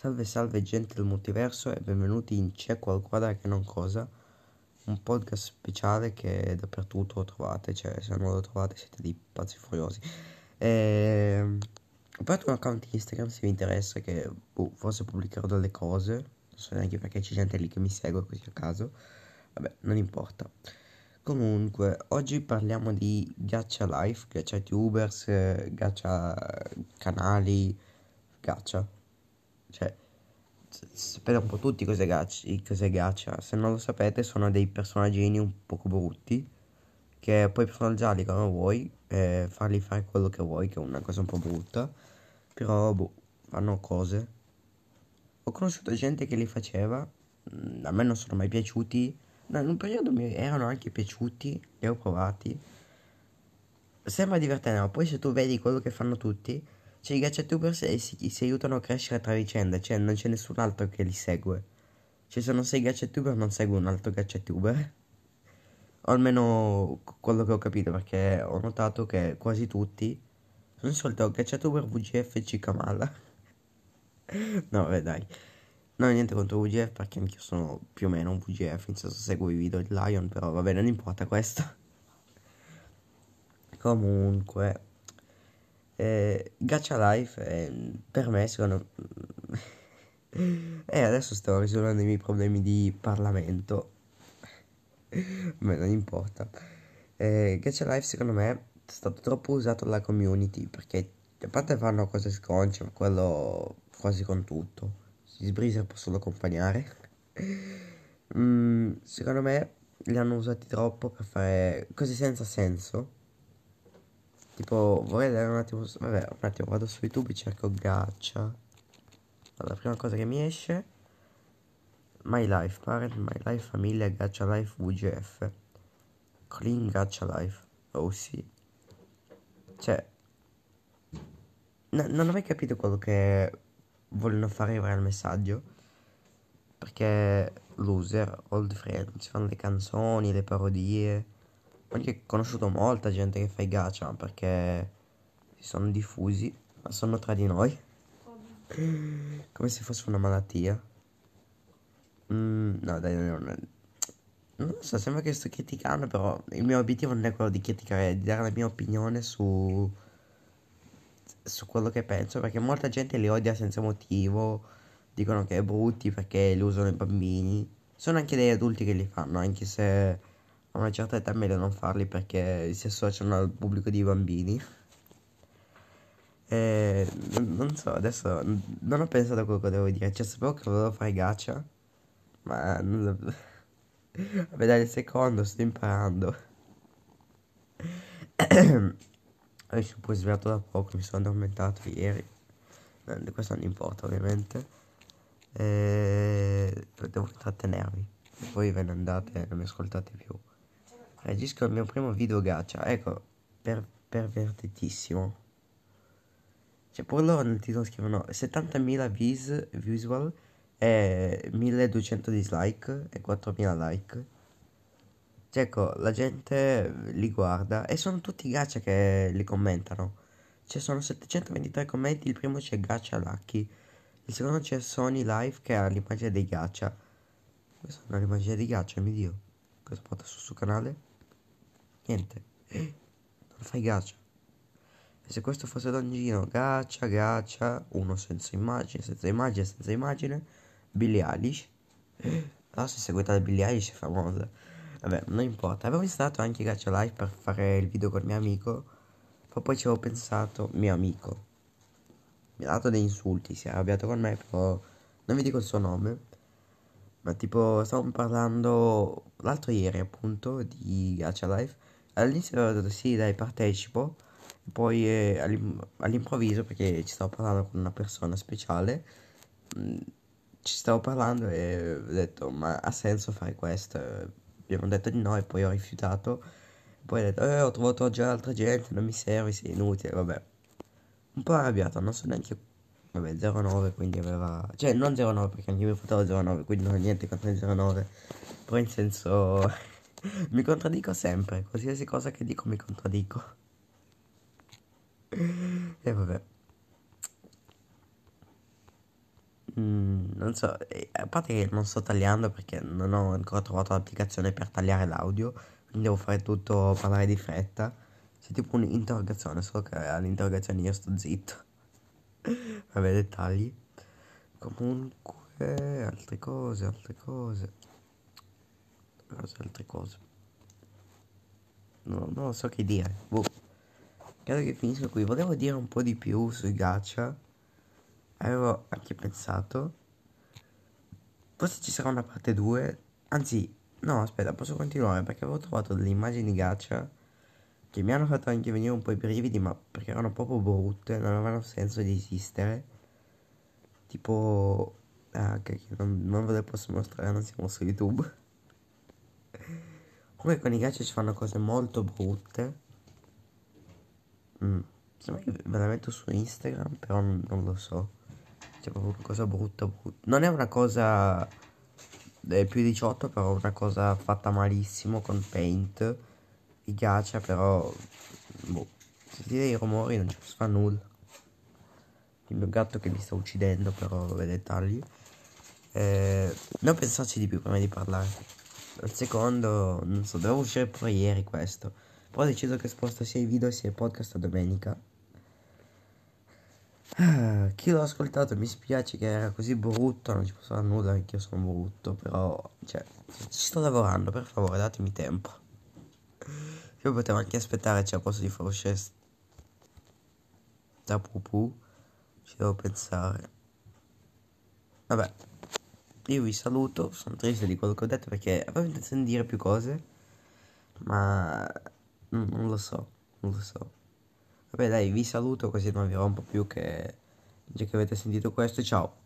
Salve salve gente del multiverso e benvenuti in C'è qualcosa che non cosa, un podcast speciale che dappertutto lo trovate, cioè se non lo trovate siete dei pazzi furiosi. E... Ho aperto un account Instagram se vi interessa che boh, forse pubblicherò delle cose, non so neanche perché c'è gente lì che mi segue così a caso, vabbè non importa. Comunque, oggi parliamo di gacha life, gacha tubers, gacha canali, gacha cioè, sapete un po' tutti cos'è gacha, cos'è gacha. Se non lo sapete, sono dei personaggini un poco brutti che puoi personaggiarli come vuoi e farli fare quello che vuoi, che è una cosa un po' brutta. Però, boh, fanno cose. Ho conosciuto gente che li faceva, mm, a me non sono mai piaciuti. No, in un periodo mi erano anche piaciuti, li ho provati. Sembra divertente, ma poi se tu vedi quello che fanno tutti cioè i gacciatubers eh, si, si aiutano a crescere tra vicenda, cioè non c'è nessun altro che li segue. Cioè se non sei gacciatuber non segue un altro gacciatuber. O almeno quello che ho capito perché ho notato che quasi tutti sono solito gacciatuber VGF e Cikamala. no, vabbè dai. Ho niente contro VGF perché anch'io sono più o meno un VGF, in senso seguo i video di Lion, però va bene, non importa questo. Comunque, eh, Gacha Life eh, per me secondo e eh, adesso sto risolvendo i miei problemi di Parlamento. Ma non importa. Eh, Gacha Life secondo me è stato troppo usato dalla community perché a parte fanno cose sconce ma quello quasi con tutto. Si sbrisa può solo accompagnare. Mm, secondo me li hanno usati troppo per fare cose senza senso Tipo, vorrei vedere un attimo, vabbè, un attimo, vado su YouTube e cerco gacha. Allora, la prima cosa che mi esce, My Life, Parent, My Life, Famiglia, Gacha Life, VGF. Clean Gacha Life. Oh sì. Cioè, non ho mai capito quello che vogliono fare arrivare al messaggio. Perché loser, old friends, fanno le canzoni, le parodie ho anche conosciuto molta gente che fa i gacha perché si sono diffusi, ma sono tra di noi. Come se fosse una malattia. Mm, no, dai, non, non, non so, sembra che sto criticando, però il mio obiettivo non è quello di criticare, è di dare la mia opinione su, su quello che penso, perché molta gente li odia senza motivo, dicono che è brutti perché li usano i bambini. Sono anche degli adulti che li fanno, anche se a una certa età è meglio non farli perché si associano al pubblico di bambini. E non so, adesso non ho pensato a quello che devo dire. Cioè, sapevo che volevo fare gacha, ma non lo... Vabbè, dai, il secondo, sto imparando. Mi sono poi svegliato da poco, mi sono addormentato ieri. Questo non importa, ovviamente. E... Devo intrattenervi. Poi ve ne andate e non mi ascoltate più. Reagisco al mio primo video gacha. Ecco, per, pervertitissimo. Cioè, pure loro nel titolo scrivono 70.000 vis, visual e 1200 dislike e 4.000 like. Cioè, ecco, la gente li guarda e sono tutti gacha che li commentano. Cioè, sono 723 commenti, il primo c'è Gacha Lucky, il secondo c'è Sony Live che ha l'immagine dei gacha. Questa è l'immagine di gacha, mio dio. Cosa porta sul suo canale? Niente. Non fai gacha. E se questo fosse Dongino, gacha, gacha, uno senza immagine, senza immagine, senza immagine, Billie Eilish. Però se seguite la Billie Eilish è famosa. Vabbè, non importa. Avevo installato anche Gacha Live per fare il video col mio amico. Ma poi ci avevo pensato, mio amico. Mi ha dato dei insulti, si è arrabbiato con me, però non vi dico il suo nome. Ma tipo, stavamo parlando l'altro ieri appunto di Gacha Life all'inizio ho detto sì dai partecipo. Poi eh, all'improvviso perché ci stavo parlando con una persona speciale mh, mm, ci stavo parlando e ho detto ma ha senso fare questo? Abbiamo detto di no e poi ho rifiutato. Poi ho detto eh, ho trovato già altra gente non mi serve sei inutile. Vabbè un po' arrabbiato non so neanche vabbè 09 quindi aveva cioè non 09 perché anche mio fratello 09 quindi non ho niente contro il 09 però in senso mi contraddico sempre, qualsiasi cosa che dico mi contraddico. E vabbè. Mm, non so, a parte che non sto tagliando perché non ho ancora trovato l'applicazione per tagliare l'audio, quindi devo fare tutto, parlare di fretta. C'è tipo un'interrogazione, solo che all'interrogazione io sto zitto. Vabbè, dettagli. Comunque, altre cose, altre cose. Cose, altre cose. No, non so che dire. Boh. Credo che finisco qui. Volevo dire un po' di più sui gacha. Avevo anche pensato. Forse ci sarà una parte 2. Anzi, no, aspetta, posso continuare perché avevo trovato delle immagini gacha che mi hanno fatto anche venire un po' i brividi, ma perché erano proprio brutte, non avevano senso di esistere. Tipo... Ah, che non, non ve le posso mostrare, non siamo su YouTube. Comunque con i gacha ci fanno cose molto brutte. Mm. Sembra che ve la metto su Instagram, però non, non lo so. C'è proprio una cosa brutta, brutta. Non è una cosa è più 18, però è una cosa fatta malissimo con paint. I gacha, però. Boh. Sentite i rumori, non ci fare nulla. Il mio gatto che mi sta uccidendo, però vabbè dettagli. Eh, devo pensarci di più prima di parlare. Al secondo, non so, devo uscire pure ieri questo. Poi ho deciso che sposto sia i video sia i podcast a domenica. Ah, chi l'ho ascoltato mi spiace che era così brutto, non ci posso fare nulla perché io sono brutto, però, cioè, ci sto lavorando, per favore, datemi tempo. Io potevo anche aspettare, cioè, posso di far uscire da pupù, ci devo pensare. Vabbè, io vi saluto, sono triste di quello che ho detto perché avevo intenzione di dire più cose, ma non lo so, non lo so. Vabbè dai, vi saluto così non vi rompo più che già che avete sentito questo, ciao.